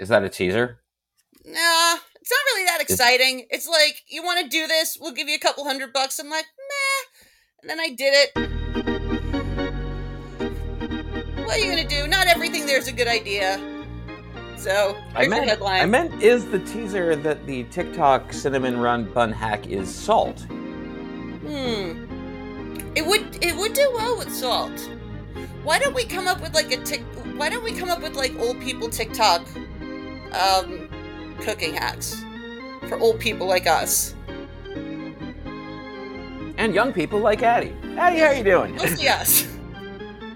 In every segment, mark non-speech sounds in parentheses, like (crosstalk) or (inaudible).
Is that a teaser? Nah, it's not really that exciting. It's like, you want to do this? We'll give you a couple hundred bucks. I'm like, meh. And then I did it. What are you gonna do? Not everything there's a good idea. So, I meant. I meant, is the teaser that the TikTok cinnamon run bun hack is salt? Hmm. It would it would do well with salt. Why don't we come up with like a tick? Why don't we come up with like old people TikTok, um, cooking hacks for old people like us? And young people like Addie. Addie, how are you doing? Mostly (laughs) us.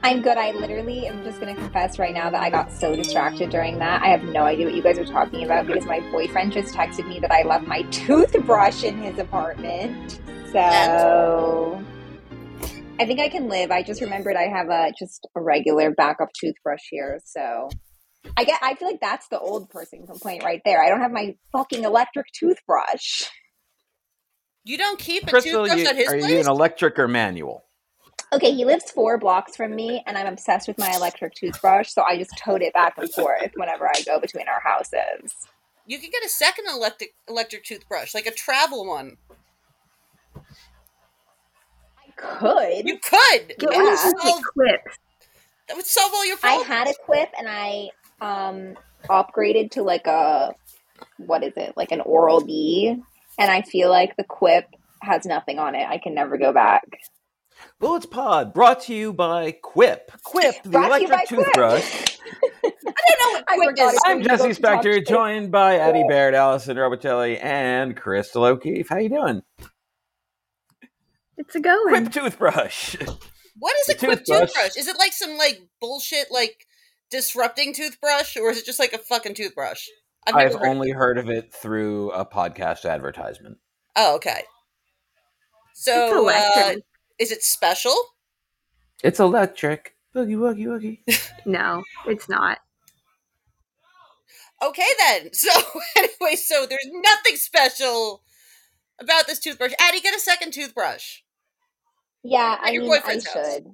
I'm good. I literally am just going to confess right now that I got so distracted during that. I have no idea what you guys are talking about because my boyfriend just texted me that I left my (laughs) toothbrush in his apartment. So I think I can live. I just remembered I have a just a regular backup toothbrush here. So I get. I feel like that's the old person complaint right there. I don't have my fucking electric toothbrush. You don't keep a Chrystal, toothbrush you, at his are place. you an electric or manual? Okay, he lives four blocks from me, and I'm obsessed with my electric toothbrush, so I just tote it back and forth whenever I go between our houses. you could get a second electric electric toothbrush, like a travel one. I could. You could. Yeah. That would Yeah. solve, Quip. that would solve all your problems. I had a quip, and I um upgraded to like a what is it? Like an Oral B, and I feel like the quip has nothing on it. I can never go back. Willets Pod, brought to you by Quip. Quip, the Brought to you electric by Quip. toothbrush. (laughs) I don't know what I quip is. I'm Jesse Don't Spector, joined by Addie Baird, Allison Robicelli, and Chrystal O'Keefe. How you doing? It's a going. Quip toothbrush. What is a The quip toothbrush. toothbrush? Is it like some like bullshit like disrupting toothbrush, or is it just like a fucking toothbrush? never I've heard- only heard of it through a podcast advertisement. Oh, okay. So, uh, is it special? It's electric. Boogie woogie woogie. (laughs) no, it's not. Okay, then. (laughs) So, anyway, so there's nothing special about this toothbrush. Addie, get a second toothbrush. Yeah, At I your mean, I house. should.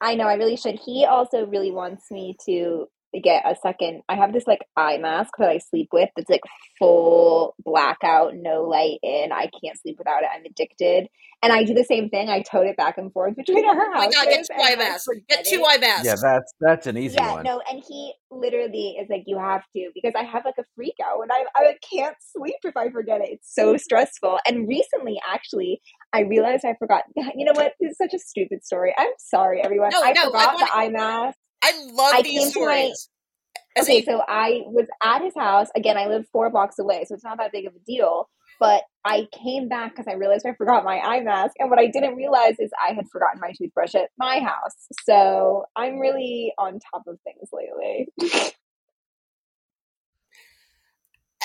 I know, I really should. He also really wants me to get a second. I have this like eye mask that I sleep with. that's like full blackout, no light in. I can't sleep without it. I'm addicted. And I do the same thing. I tote it back and forth between oh our Oh my houses. god, get two eye I masks. Get two it. eye masks. Yeah, that's that's an easy Yeah, one. no, and he literally is like, you have to because I have like a freak out and I I can't sleep if I forget it. It's so stressful. And recently, actually, I realized I forgot. (laughs) You know what? This is such a stupid story. I'm sorry, everyone. No, I no, I forgot wanna- the eye mask. I love I these to my- stories. Okay, a- so I was at his house. Again, I live four blocks away, so it's not that big of a deal. But I came back because I realized I forgot my eye mask. And what I didn't realize is I had forgotten my toothbrush at my house. So I'm really on top of things lately. (laughs)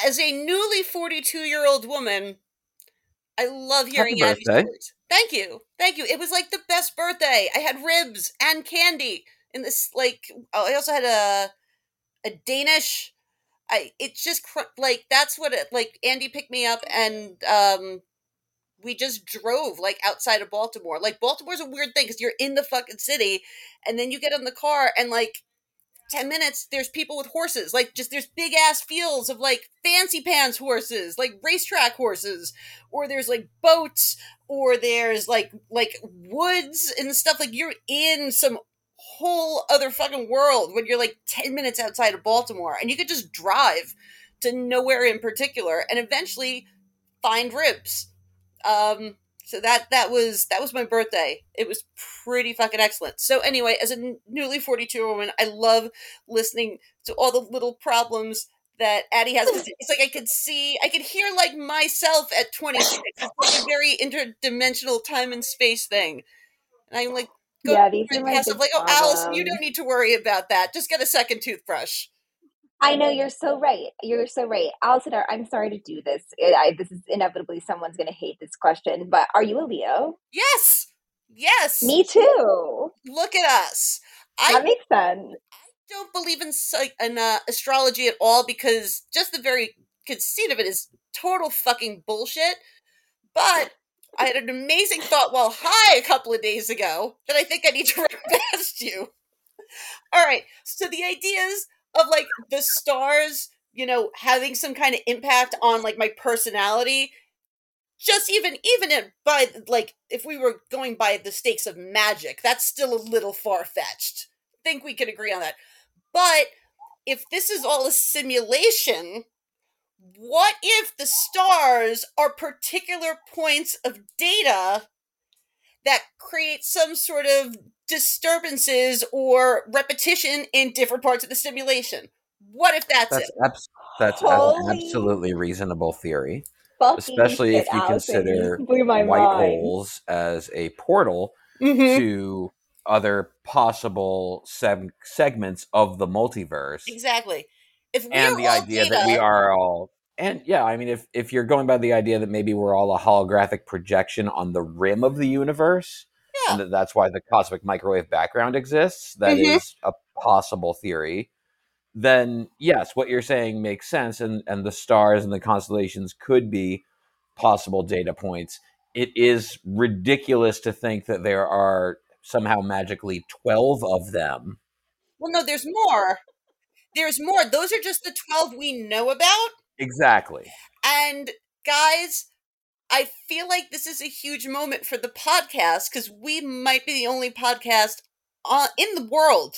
as a newly 42 year old woman, I love hearing Happy Addie's birthday. stories. Thank you. Thank you. It was like the best birthday. I had ribs and candy in this, like, oh, I also had a, a Danish. I, it's just cr- like, that's what it, like, Andy picked me up and, um, we just drove like outside of Baltimore. Like Baltimore's a weird thing because you're in the fucking city, and then you get in the car and like 10 minutes there's people with horses like just there's big ass fields of like fancy pants horses like racetrack horses or there's like boats or there's like like woods and stuff like you're in some whole other fucking world when you're like 10 minutes outside of baltimore and you could just drive to nowhere in particular and eventually find ribs. Um so that that was that was my birthday. It was pretty fucking excellent. So anyway, as a newly 42 woman, I love listening to all the little problems that Addie has. (laughs) It's like I could see, I could hear like myself at 26. It's like a very interdimensional time and space thing. And I'm like, go yeah, these are my like, oh, Allison, you don't need to worry about that. Just get a second toothbrush. I know you're so right. You're so right, Allison. I'm sorry to do this. I, I- this is inevitably someone's going to hate this question, but are you a Leo? Yes, yes. Me too. Look at us. I That makes sense. I don't believe in in uh, astrology at all because just the very conceit of it is total fucking bullshit. But I had an amazing thought while high a couple of days ago that I think I need to (laughs) run past you. All right, so the ideas of like the stars you know, having some kind of impact on like my personality. Just even even in, by like if we were going by the stakes of magic, that's still a little far fetched. Think we could agree on that. But if this is all a simulation, what if the stars are particular points of data that create some sort of disturbances or repetition in different parts of the simulation? What if that's, That's it? abs- that's an absolutely reasonable theory, especially if you consider you blew my white mind. holes as a portal Mhm. to other possible seg- segments of the multiverse. Exactly. If we're and the idea data, that we are all and yeah i mean if if you're going by the idea that maybe we're all a holographic projection on the rim of the universe Yeah. that's why the cosmic microwave background exists That is Mhm. a possible theory then yes what you're saying makes sense and and the stars and the constellations could be possible data points it is ridiculous to think that there are somehow magically 12 of them well, no, there's more. There's more. Those are just the 12 we know about. exactly And guys, I feel like this is a huge moment for the podcast because we might be the only podcast uh, in the world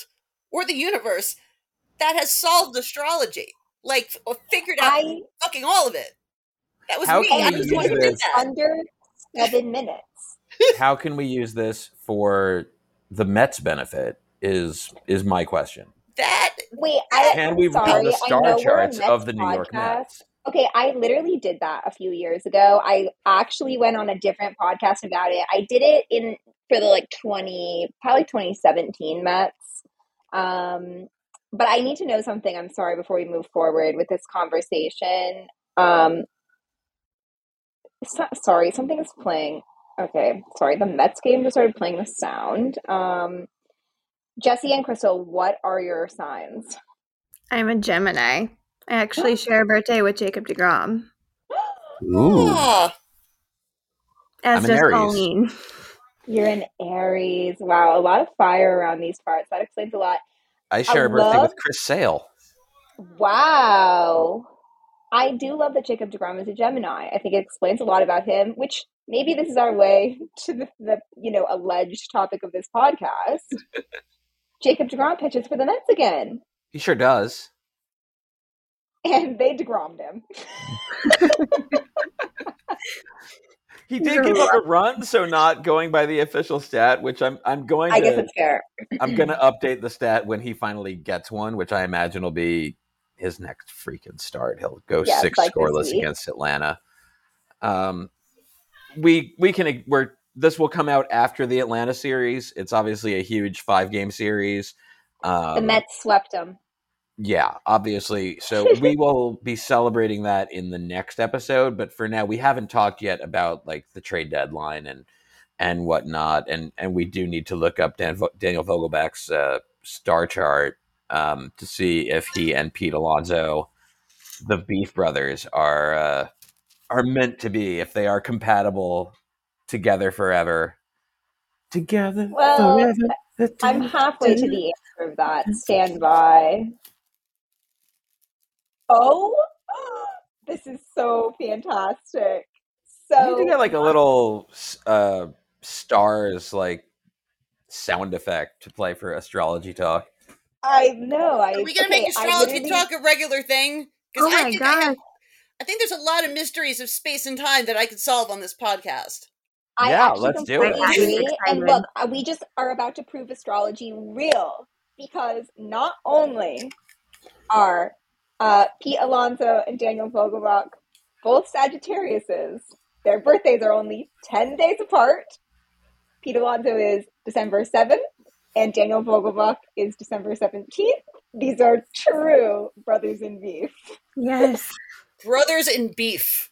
or the universe that has solved astrology, like or figured out I fucking all of it. That was How me. can I we was use the one who did this- that. under seven minutes. (laughs) how can we use this for the Mets' benefit? Is is my question? That Wait, I, Can I'm we sorry, run the star know we're a charts of the New York. Mets? Okay, I literally did that a few years ago. I actually went on a different podcast about it. I did it in for the like 20 probably 2017 Mets. Um but I need to know something. I'm sorry before we move forward with this conversation. Um so- sorry, something is playing. Okay, sorry. The Mets game just started playing the sound. Um Jesse and Chrystal, what are your signs? I'm a Gemini. I actually share a birthday with Jacob DeGrom. Ooh, ah, As I'm does Aries. Colleen. You're an Aries. Wow, a lot of fire around these parts. That explains a lot. I share a birthday love- with Chris Sale. Wow. I do love that Jacob DeGrom is a Gemini. I think it explains a lot about him, which maybe this is our way (laughs) to the, the you know, alleged topic of this podcast. (laughs) Jacob DeGrom pitches for the Mets again. He sure does. And they DeGrommed him. (laughs) He did give up a run, so not going by the official stat, which I'm I'm going I guess to it's fair. I'm going to update the stat when he finally gets one, which I imagine will be his next freaking start. He'll go six like scoreless against Atlanta. Um, we we can we're this will come out after the Atlanta series. It's obviously a huge five game series. Um, The Mets swept him. Yeah, obviously. So we (laughs) will be celebrating that in the next episode. But for now, we haven't talked yet about like the trade deadline and and whatnot. And and we do need to look up Dan, Daniel Vogelbach's uh, star chart um, to see if he and Pete Alonso, the Beef Brothers, are uh, are meant to be. If they are compatible together forever. Together Well, forever. I'm halfway to the answer of that. Stand by. Oh, (gasps) this is so fantastic. So you need to get like a little uh, stars like sound effect to play for astrology talk. I know. I are we gonna okay, make astrology literally- talk a regular thing? Oh I my think I, have, god. I think there's a lot of mysteries of space and time that I could solve on this podcast. I Yeah, let's do it. agree. And look, uh, we just are about to prove astrology real because not only are uh, Pete Alonso and Daniel Vogelbach both Sagittariuses, their birthdays are only 10 days apart. Pete Alonso is December 7th, and Daniel Vogelbach is December 17th. These are true brothers in beef. Yes. (laughs) Brothers in beef.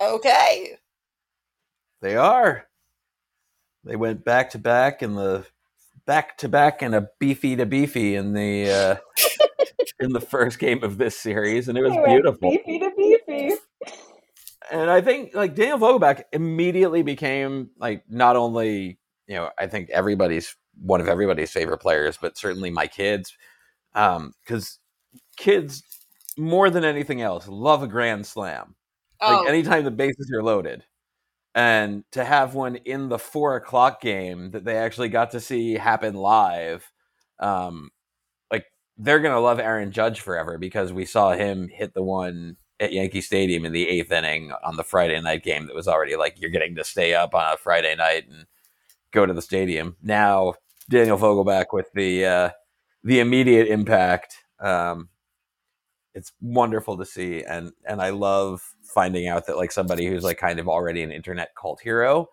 Okay. They are. They went back to back in the back to back and a beefy to beefy in the uh, (laughs) in the first game of this series, and it was beautiful. Beefy to beefy. and I think like Daniel Vogelbach immediately became like not only you know I think everybody's one of everybody's favorite players, but certainly my kids. because kids more than anything else love a grand slam. Oh, Like anytime the bases are loaded, and to have one in the four o'clock game that they actually got to see happen live, um, like they're gonna love Aaron Judge forever because we saw him hit the one at Yankee Stadium in the eighth inning on the Friday night game that was already like you're getting to stay up on a Friday night and go to the stadium. Now Daniel Vogelbach with the uh, the immediate impact. Um, it's wonderful to see, and and I love finding out that like somebody who's like kind of already an internet cult hero,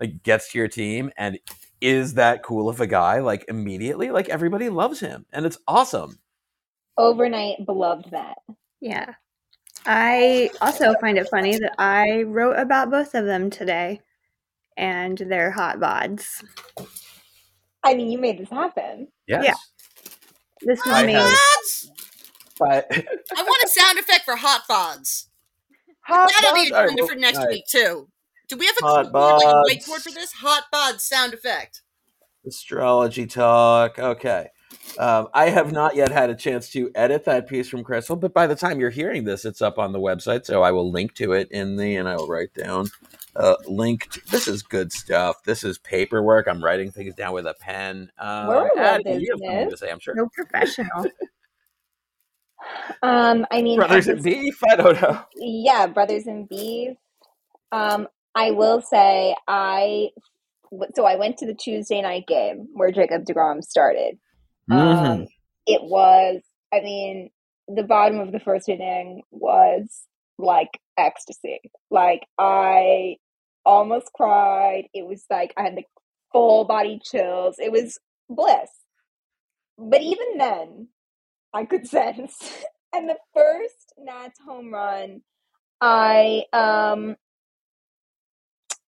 like gets to your team and is that cool of a guy like immediately like everybody loves him and it's awesome Overnight beloved that Yeah. I also find it funny that I wrote about both of them today and their hot bods. I mean, you made this happen. yes Yeah. This was I me. have- bods! But I want a sound effect for hot bods. hot That'll be bods are- agenda for next all right. week too. Do we have a Hot clipboard, like a whiteboard for this? Hot bods sound effect. astrology talk okay um, i have not yet had a chance to edit that piece from chrystal but by the time you're hearing this it's up on the website so i will link to it in the and i will write down uh, linked this is good stuff this is paperwork i'm writing things down with a pen um, We're Addie, you have something to say i'm sure No professional. (laughs) Um, I mean, brothers and beef i don't know yeah, brothers and beef. Um, I will say I so I went to the Tuesday night game where Jacob Degrom started. Mm-hmm. Um, it was, I mean, the bottom of the first inning was like ecstasy. Like I almost cried. It was like I had the full body chills. It was bliss. But even then, I could (laughs) sense. And the first Nats home run, I um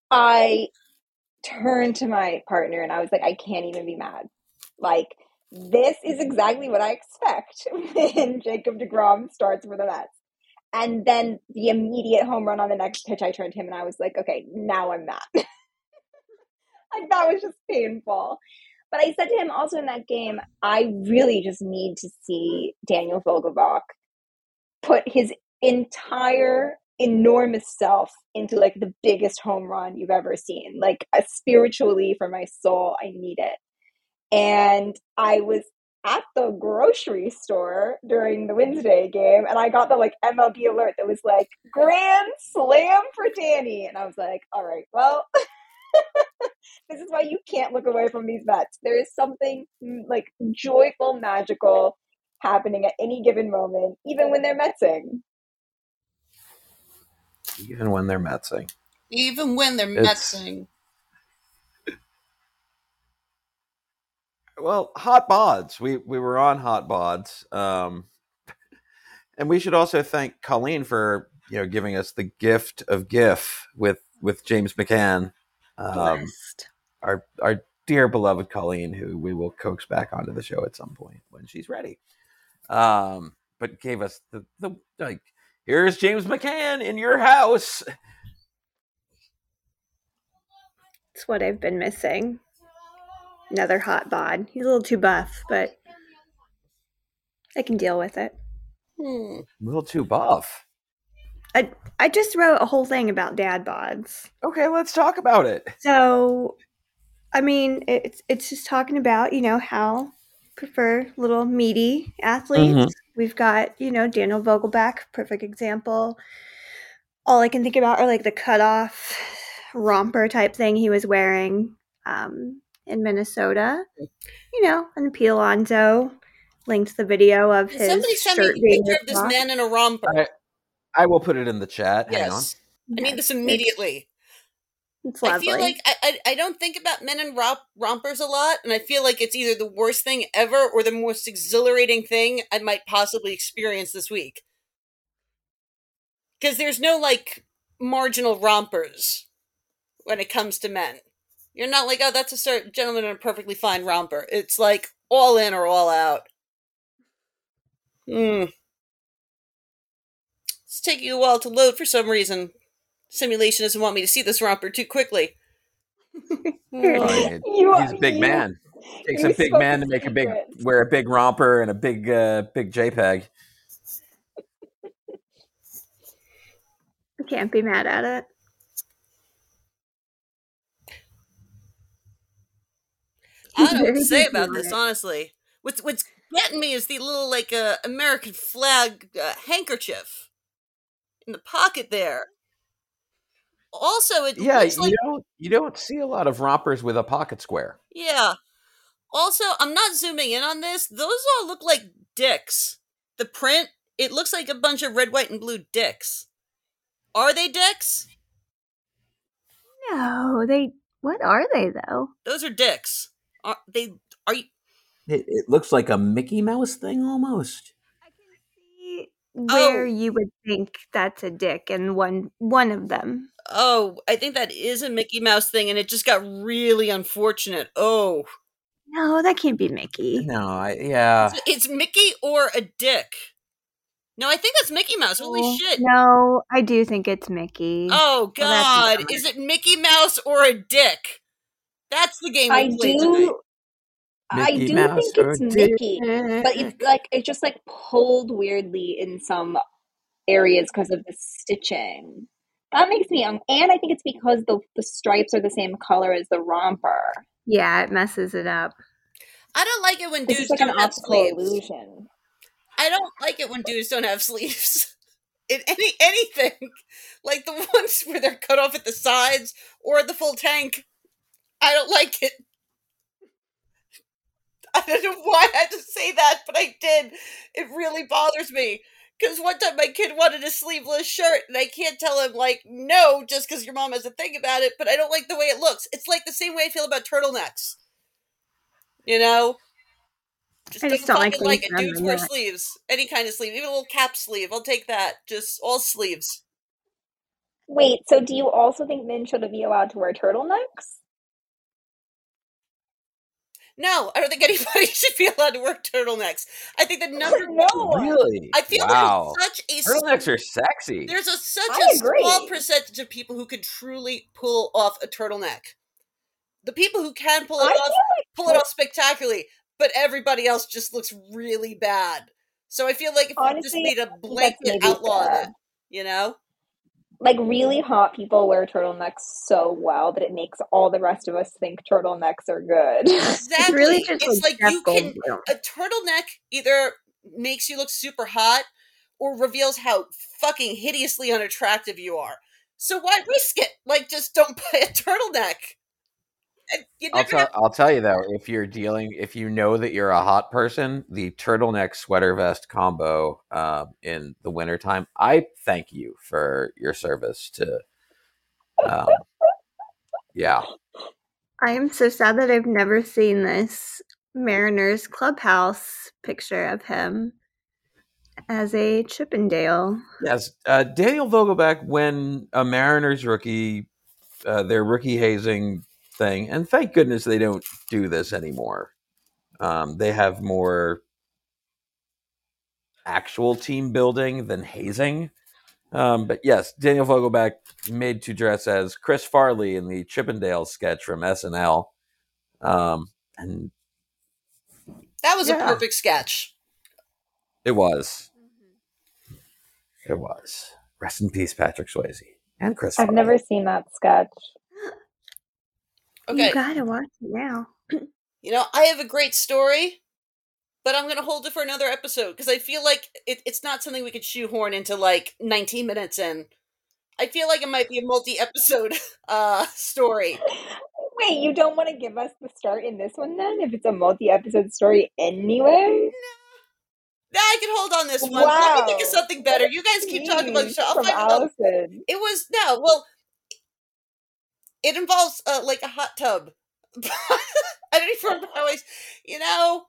I turned to my partner and I was like, I can't even be mad. Like this is exactly what I expect (laughs) when Jacob DeGrom starts for the Mets. And then the immediate home run on the next pitch, I turned to him and I was like, okay, now I'm mad. (laughs) like that was just painful. But I said to him also in that game, I really just need to see Daniel Vogelbach put his entire enormous self into like the biggest home run you've ever seen. Like spiritually for my soul, I need it. And I was at the grocery store during the Wednesday game and I got the like MLB alert that was like grand slam for Danny. And I was like, all right, well, (laughs) this is why you can't look away from these vets. There is something mm, like joyful, magical happening at any given moment, even when they're Metsing. even when they're metsing Even when they're It's- messing. Well, hot bods. We we were on hot bods, um, and we should also thank Colleen for you know giving us the gift of GIF with with James McCann, um, our our dear beloved Colleen, who we will coax back onto the show at some point when she's ready. Um, but gave us the the like. Here's James McCann in your house. It's what I've been missing. Another hot bod. He's a little too buff, but I can deal with it. Hmm. A little too buff. I I just wrote a whole thing about dad bods. Okay, let's talk about it. So, I mean, it's it's just talking about you know how prefer little meaty athletes. Mhm. We've got you know Daniel Vogelbach, perfect example. All I can think about are like the cutoff romper type thing he was wearing um, in Minnesota. You know, and Pete Alonso linked the video of his Somebody send me shirt a picture of this off. man in a romper. I, I will put it in the chat. Hang on. yes. I need this immediately. It's I feel like I, I I don't think about men in romp, rompers a lot, and I feel like it's either the worst thing ever or the most exhilarating thing I might possibly experience this week. Because there's no like marginal rompers when it comes to men. You're not like, oh, that's a certain gentleman in a perfectly fine romper. It's like all in or all out. Hmm. It's taking a while to load for some reason. Simulation doesn't want me to see this romper too quickly. Oh. (laughs) He's a big you- man. Takes We a big spoke man to make a big secrets. wear a big romper and a big uh, big JPEG. I can't be mad at it. I don't (laughs) know what to say about this, it. honestly. What's what's getting me is the little like uh, American flag uh, handkerchief in the pocket there. Also, it Yeah, looks you don't you don't see a lot of rompers with a pocket square. yeah. Also, I'm not zooming in on this. Those all look like dicks. The print, it looks like a bunch of red, white, and blue dicks. Are they dicks? No, they. What are they though? Those are dicks. Are they? Are you? It, it looks like a Mickey Mouse thing almost. I can see where Oh. you would think that's a dick, and one one of them. Oh, I think that is a Mickey Mouse thing, and it just got really unfortunate. Oh, No, that can't be Mickey. No, I yeah. it's, it's Mickey or a dick. No, I think that's Mickey Mouse. Holy No, shit! No, I do think it's Mickey. Oh, oh God, not- is it Mickey Mouse or a dick? That's the game I we played tonight. Do. I do Mouse think or it's dick. Mickey, but it's like it's just like pulled weirdly in some areas because of the stitching. That makes me um, and I think it's because the the stripes are the same color as the romper. yeah, it messes it up. I don't like it when dudes like an don't have optical sleeves. illusion. I don't like it when dudes don't have sleeves. (laughs) In any anything, like the ones where they're cut off at the sides or the full tank, I don't like it. (laughs) I don't know why I had to say that, but I did. It really bothers me. Because one time my kid wanted a sleeveless shirt, and I can't tell him, like, no, just because your mom has a thing about it, but I don't like the way it looks. It's like the same way I feel about turtlenecks. You know? Just I don't just don't like fucking like things it. Dudes wear sleeves. Any kind of sleeve. Even a little cap sleeve. I'll take that. Just all sleeves. Wait, so do you also think men should be allowed to wear turtlenecks? No, I don't think anybody (laughs) should be allowed to wear turtlenecks. I think the number no. Really? I feel wow. there's such a s- Turtlenecks are sexy. there's a such I a small percentage of people who can truly pull off a turtleneck. The people who can pull it feel off like pull it off spectacularly, but everybody else just looks really bad. So I feel like if we just Honestly, made a blanket outlaw of it, you know? Like really hot people wear turtlenecks so well that it makes all the rest of us think turtlenecks are good. It's really just it's like, like you can Goldblum. a turtleneck either makes you look super hot or reveals how fucking hideously unattractive you are. So why risk it? Like, just don't (laughs) buy a turtleneck. And you I'll never tell have- I'll tell you though, if you're dealing, if you know that you're a hot person, the turtleneck sweater vest combo um, in the wintertime, I thank you for your service to. Um, yeah, I am so sad that I've never seen this Mariners clubhouse picture of him as a Chippendale. yes. Uh, Daniel Vogelbach, when a Mariners rookie, uh, their rookie hazing thing, and thank goodness they don't do this anymore. Um, they have more actual team building than hazing. Um, but yes, Daniel Vogelbach made to dress as Chris Farley in the Chippendale sketch from SNL. Um, and that was Yeah. a perfect sketch. it was. It was. Rest in peace, Patrick Swayze. And Chris I've Farley. never seen that sketch. Okay, You gotta watch it now. (clears throat) you know I have a great story, but I'm gonna hold it for another episode because I feel like it, it's not something we could shoehorn into like 19 minutes in. I feel like it might be a multi-episode (laughs) uh story. Wait, you don't want to give us the start in this one then? If it's a multi-episode story anyway? Nah, I can hold on this one. Let me think of something better. You guys keep talking about the show. I'll find. Allison. It was no, well, it involves uh, like a hot tub. (laughs) I don't even remember how I, you know,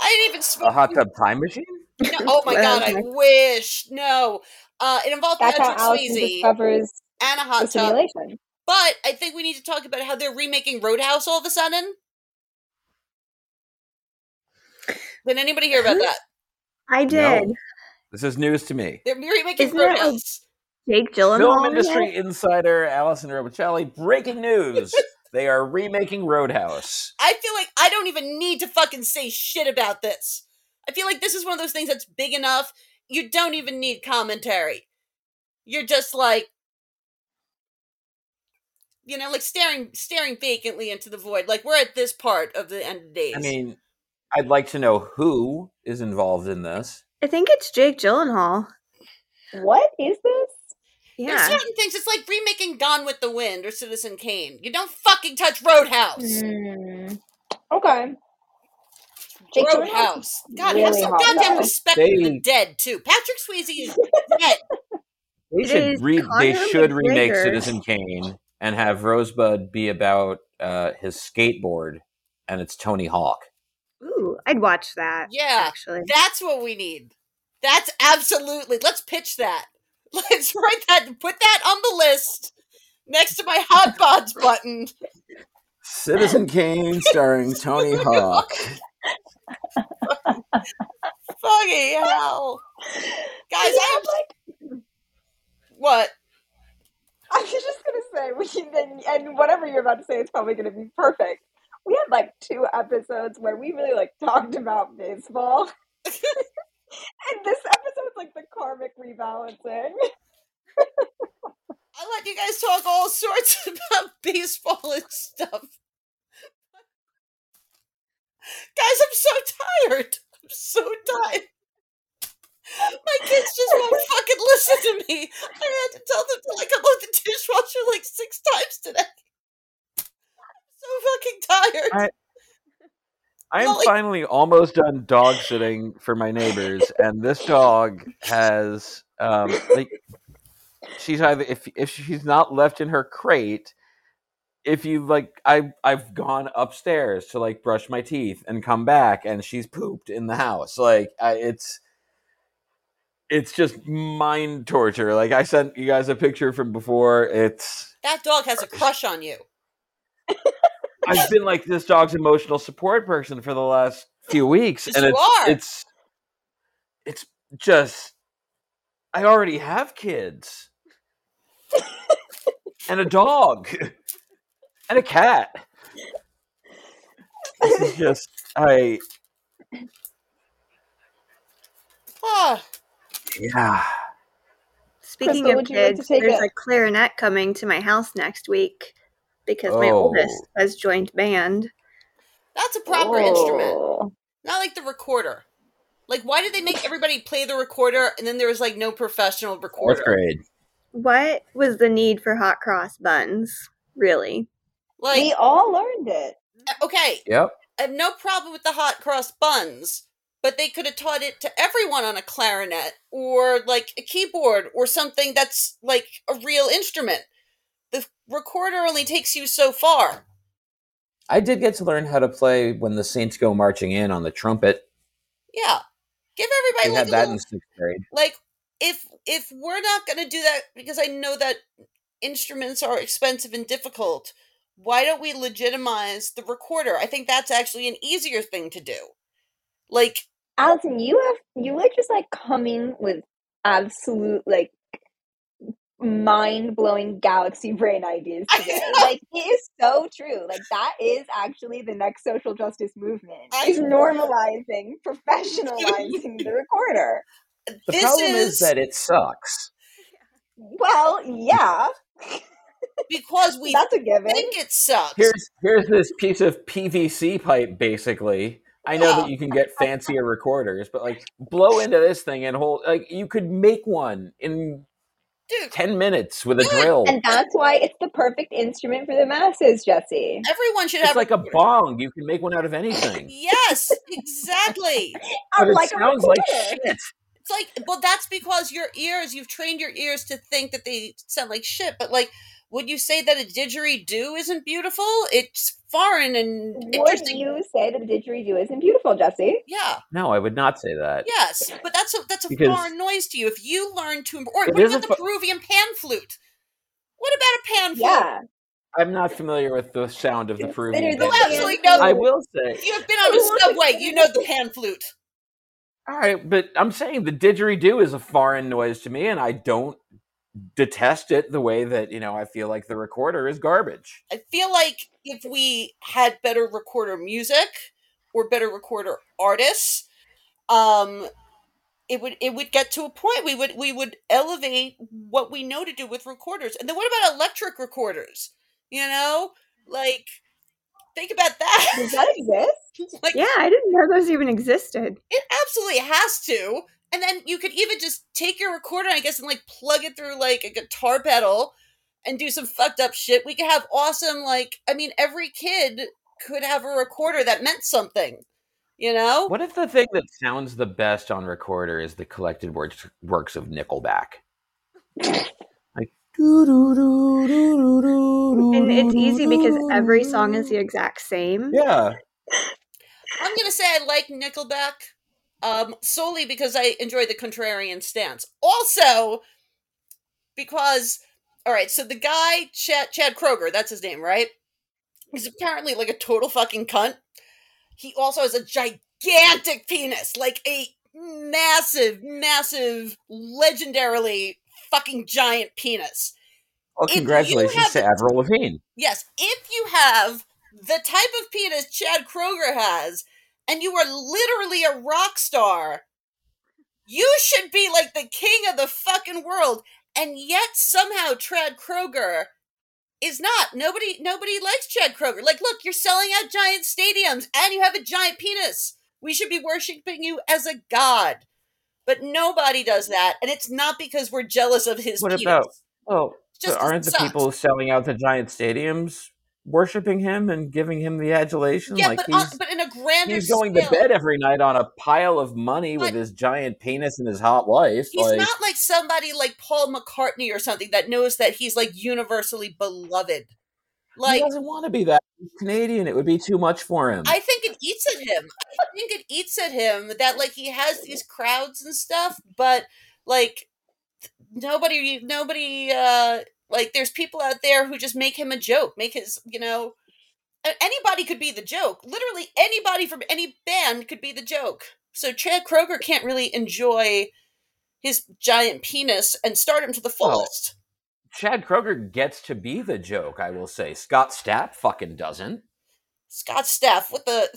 I didn't even a hot tub time machine? No, oh my god, I wish no. Uh, it involved That's how Patrick Allison Swayze and a the hot tub. simulation. But I think we need to talk about how they're remaking Roadhouse all of a sudden. Did anybody hear about that? I did. No. This is news to me. They're remaking Isn't that like Roadhouse. Jake Gyllenhaal. Film in it? industry insider Allison Robicelli, breaking news. (laughs) They are remaking Roadhouse. I feel like I don't even need to fucking say shit about this. I feel like this is one of those things that's big enough. You don't even need commentary. You're just like, you know, like staring staring vacantly into the void. Like we're at this part of the end of days. I mean, I'd like to know who is involved in this. I think it's Jake Gyllenhaal. What is this? There's certain things. It's like remaking Gone with the Wind or Citizen Kane. You don't fucking touch Roadhouse. Hmm. Okay. Jake Roadhouse. God, have some goddamn though. respect for the dead too. Patrick Swayze is dead. (laughs) They should is re- they should remake McGregor. Citizen Kane and have Rosebud be about uh, his skateboard, and it's Tony Hawk. Ooh, I'd watch that. Yeah. actually. That's what we need. That's absolutely. Let's pitch that. (laughs) Let's write that put that on the list next to my hot bods button. Citizen Kane starring (laughs) Tony Hawk. (laughs) Fucking hell, guys! We I'm like, what? I was just gonna say, we and, and whatever you're about to say is probably gonna be perfect. We had like two episodes where we really like talked about baseball, and this episode's like the karmic rebalancing. I let you guys talk all sorts (laughs) about baseball and stuff. Guys, I'm so tired. I'm so tired. My kids just won't (laughs) fucking listen to me. I had to tell them to like (laughs) unload the dishwasher like six times today. I'm so fucking tired. I- I am like- finally almost done dog sitting for my neighbors, and this dog has um, like she's either if if she's not left in her crate, if you like I I've gone upstairs to like brush my teeth and come back, and she's pooped in the house. Like I, it's it's just mind torture. Like I sent you guys a picture from before. It's that dog has a crush on you. (laughs) I've been like this dog's emotional support person for the last few weeks, Yes, and you it's are. it's it's just I already have kids and a dog and a cat. This is just I Ah, yeah. Speaking Chrystal, of would you like kids, there's it? a clarinet coming to my house next week because my Oh. oldest has joined band. that's a proper instrument. Oh. Not like the recorder. Like, why did they make everybody play the recorder and then there was like no professional recorder? Fourth grade. What was the need for hot cross buns? Really? Like, we all learned it. Uh, okay, Yep. I have no problem with the hot cross buns, but they could have taught it to everyone on a clarinet or like a keyboard or something that's like a real instrument. The recorder only takes you so far. I did get to learn how to play when the Saints go marching in on the trumpet. Yeah. Give everybody We like had that little, in sixth grade. like if if we're not going to do that because I know that instruments are expensive and difficult, why don't we legitimize the recorder? I think that's actually an easier thing to do. Like Allison, you have you were just like coming with absolute like mind blowing galaxy brain ideas (laughs) today. like it is so true. Like that is actually the next social justice movement. I- is normalizing, (laughs) professionalizing the recorder. The this problem is, is that it sucks. Well, yeah, because (laughs) we that's a given. think it sucks. Here's here's this piece of PVC pipe, basically. I know Yeah. that you can get fancier recorders, but like blow into this thing and hold like you could make one in Dude, ten minutes with a Good. drill. And that's why it's the perfect instrument for the masses, Jesse. everyone should have It's have like a recorder. bong. You can make one out of anything. (laughs) Yes, exactly. (laughs) But it Unlike sounds like shit. It's like, well, that's because your ears, you've trained your ears to think that they sound like shit. But like, would you say that a didgeridoo isn't beautiful? It's foreign and Would interesting. you say that a didgeridoo isn't beautiful, Jesse? Yeah, No, I would not say that. yes, but that's a that's a Because- foreign noise to you. If you learn to, or It what is about the Peruvian pan flute? What about a pan flute? Yeah. I'm not familiar with the sound of the Peruvian. the You pan absolutely flute. know. I will say. You have been on a subway, you know the pan flute. All right, but I'm saying the didgeridoo is a foreign noise to me, and I don't detest it the way that you know I feel like the recorder is garbage. I feel like if we had better recorder music or better recorder artists, um, it would it would get to a point we would we would elevate what we know to do with recorders. And then what about electric recorders? You know, like think about that. Does that (laughs) exist? like Yeah, I didn't know those even existed. it absolutely has to. And then you could even just take your recorder, I guess, and like plug it through like a guitar pedal and do some fucked up shit. We could have awesome, like, I mean, every kid could have a recorder that meant something, you know? What if the thing that sounds the best on recorder is the collected works works of Nickelback? Like And it's easy because every song is the exact same. yeah. I'm gonna say I like Nickelback, um, solely because I enjoy the contrarian stance. Also, because all right, so the guy Chad, Chad Kroeger, that's his name, right? He's apparently like a total fucking cunt. He also has a gigantic penis, like a massive, massive, legendarily fucking giant penis. Well, congratulations have to Avril Lavigne. Yes, if you have the type of penis Chad Kroeger has, and you are literally a rock star, you should be like the king of the fucking world. And yet somehow Chad Kroeger is not. Nobody nobody likes Chad Kroeger. Like, look, you're selling out giant stadiums and you have a giant penis. We should be worshiping you as a god. But nobody does that, and it's not because we're jealous of his What penis. about- oh but aren't the sucks. people selling out the giant stadiums worshiping him and giving him the adulation? Yeah, like but on, he's, but in a grander he's going scale. to bed every night on a pile of money with his giant penis and his hot wife. He's like, not like somebody like Paul McCartney or something that knows that he's like universally beloved. Like he doesn't want to be that He's Canadian. It would be too much for him. I think it eats at him. I think it eats at him that like he has these crowds and stuff, but like nobody nobody uh like there's people out there who just make him a joke, make his, you know, anybody could be the joke. Literally anybody from any band could be the joke. So Chad Kroeger can't really enjoy his giant penis and start him to the Well, fullest. Chad Kroeger gets to be the joke. I will say. Scott Stapp fucking doesn't. Scott Stapp, what the?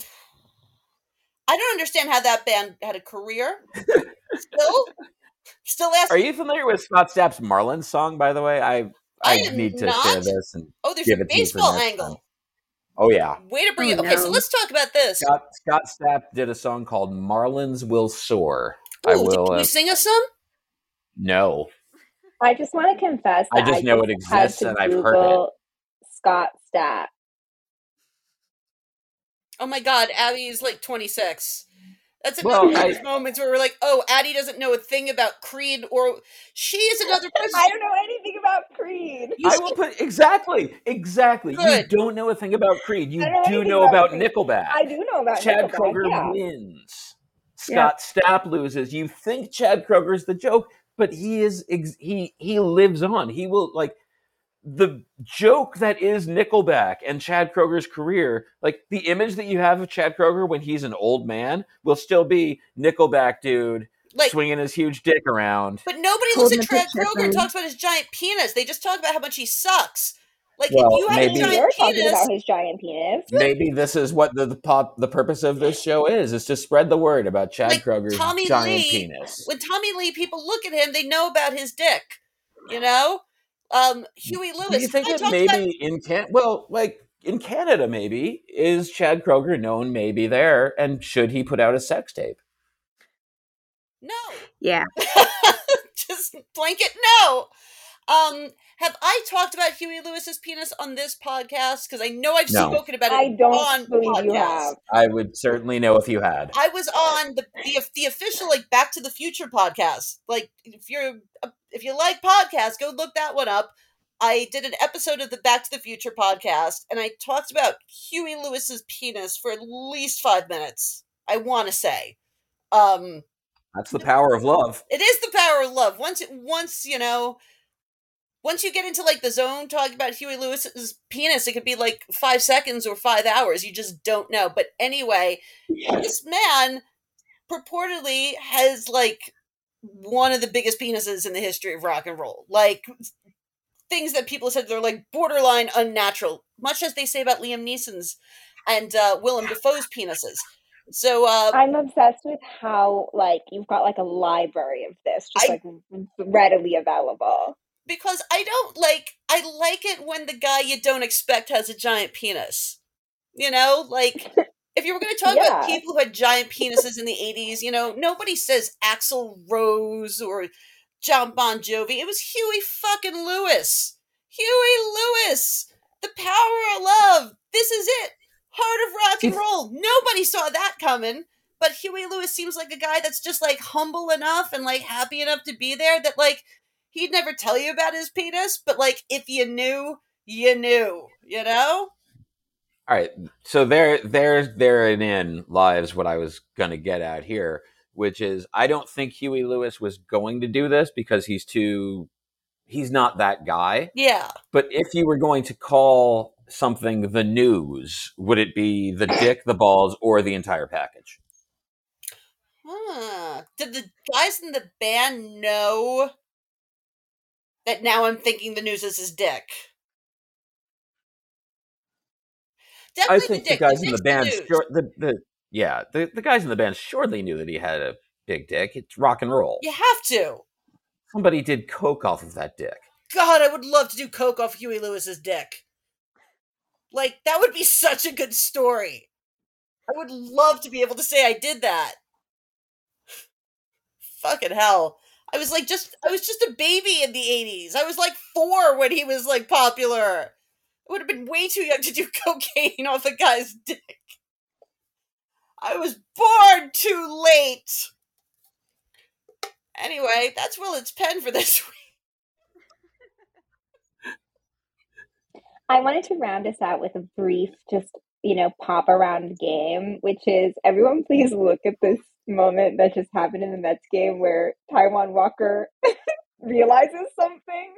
I don't understand how that band had a career. (laughs) Still, still asking. Are you familiar with Scott Stapp's Marlin song? By the way, I I I, need to not. share this and Oh, there's give a it to baseball angle. time. Oh yeah, Way to bring Oh, it. Okay, so let's talk about this. Scott Scott Stapp did a song called "Marlins Will Soar." I Ooh, will. Can Uh, you sing us some? No, I just want to confess I that just know it exists and I've heard it. Scott Stapp. Oh my God, Abby is like 26. That's Well, another one of I- those moments where we're like, oh, Addie doesn't know a thing about Creed, or she is another (laughs) person. I don't know anything about Creed. You I will put exactly, exactly. Good. You don't know a thing about Creed. You know do know about about Nickelback. I do know about Chad Nickelback, Kroeger yeah. wins. Yeah. Scott Stapp loses. You think Chad Kroeger's the joke, but he is. He he lives on. He will like the joke that is Nickelback and Chad Kroeger's career. Like the image that you have of Chad Kroeger when he's an old man will still be Nickelback dude like, swinging his huge dick around. but nobody looks at a Chad Kroeger and talks about his giant penis. They just talk about how much he sucks. Like, Well, if you had maybe- a giant penis, about his giant penis. Maybe this is what the, the pop the purpose of this show is: is to spread the word about Chad Like Kroeger's Tommy giant Lee, penis. when Tommy Lee people look at him, they know about his dick. You know, um, Huey Lewis. Do you think I that maybe about- in can well, like in Canada, maybe is Chad Kroeger known maybe there, and should he put out a sex tape? No, Yeah. (laughs) just blanket no. Um, have I talked about Huey Lewis's penis on this podcast? Because I know I've No. spoken about it I don't on believe you podcasts. have. I would certainly know if you had. I was on the, the the official like Back to the Future podcast. Like if you're if you like podcasts, go look that one up. I did an episode of the Back to the Future podcast, and I talked about Huey Lewis's penis for at least five minutes. I want to say, um, That's the power of love. it is the power of love. Once, it, once you know, once you get into like the zone talking about Huey Lewis's penis, it could be like five seconds or five hours. You just don't know. But anyway, this man purportedly has like one of the biggest penises in the history of rock and roll. Like things that people said they're like borderline unnatural, much as they say about Liam Neeson's and uh, Willem Dafoe's penises. So uh, I'm obsessed with how like you've got like a library of this, just I- like readily available. because I don't like I like it when the guy you don't expect has a giant penis. You know, like (laughs) if you were going to talk about people who had giant penises in the 80s, you know, nobody says Axl Rose or John Bon Jovi. It was Huey fucking Lewis. Huey Lewis. The power of love. This is it. Heart of and roll. Nobody saw that coming. But Huey Lewis seems like a guy that's just like humble enough and like happy enough to be there that like he'd never tell you about his penis, but like if you knew, you knew, you know? All right, so there, there, therein lies what I was going to get at here, which is I don't think Huey Lewis was going to do this because he's too, he's not that guy. Yeah. But if you were going to call something the news, would it be the dick, the balls, or the entire package? Huh. Did the guys in the band know that now I'm thinking the news is his dick? Definitely I think the the guys in the band, news. sure, the, the yeah, the, the guys in the band surely knew that he had a big dick. It's rock and roll. You have to. Somebody did coke off of that dick. God, I would love to do coke off Huey Lewis's dick. Like that would be such a good story. I would love to be able to say I did that. Fucking hell. I was like just I was just a baby in the 80s. I was like 4 when he was like popular. I would have been way too young to do (laughs) cocaine off a guy's dick. I was born too late. Anyway, that's Willet's pen for this (laughs) week. I wanted to round us out with a brief, just you know, pop around game, which is everyone please look at this moment that just happened in the Mets game where Taijuan Walker (laughs) realizes something.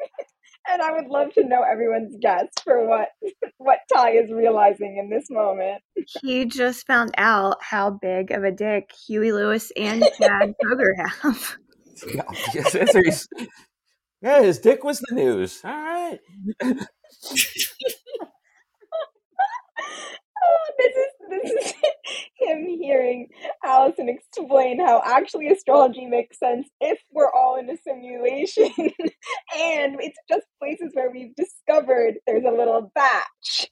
And I would love to know everyone's guess for what (laughs) what Ty is realizing in this moment. He just found out how big of a dick Huey Lewis and Chad (laughs) Kroeger have. Yeah, yes, yes, he's- yeah, his dick was the news. All right. (laughs) Oh, this is this is (laughs) him hearing Allison explain how actually astrology makes sense if we're all in a simulation, (laughs) and it's just places where we've discovered there's a little batch.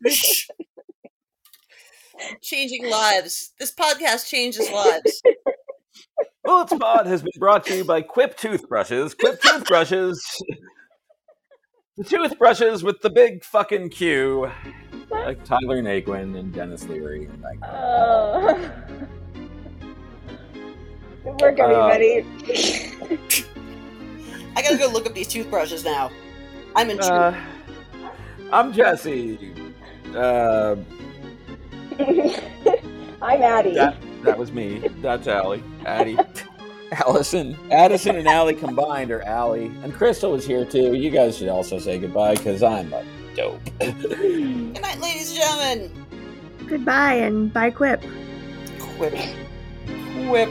changing lives. This podcast changes lives. Bullets Pod has been brought to you by Quip Toothbrushes. Quip Toothbrushes. the toothbrushes with the big fucking Q. Like Tyler Naquin and Denis Leary. And Like, Oh. (laughs) Good work, Uh, everybody. I gotta go look up these toothbrushes now. I'm in. uh, I'm Jesse. Uh, (laughs) I'm Addie. that, that was me. That's Allie. Addie. (laughs) Allison. Addison and Allie combined are Allie. And Chrystal is here too. You guys should also say goodbye because I'm a dope. Good night, ladies and gentlemen. Goodbye and bye Quip. Quip. Quip.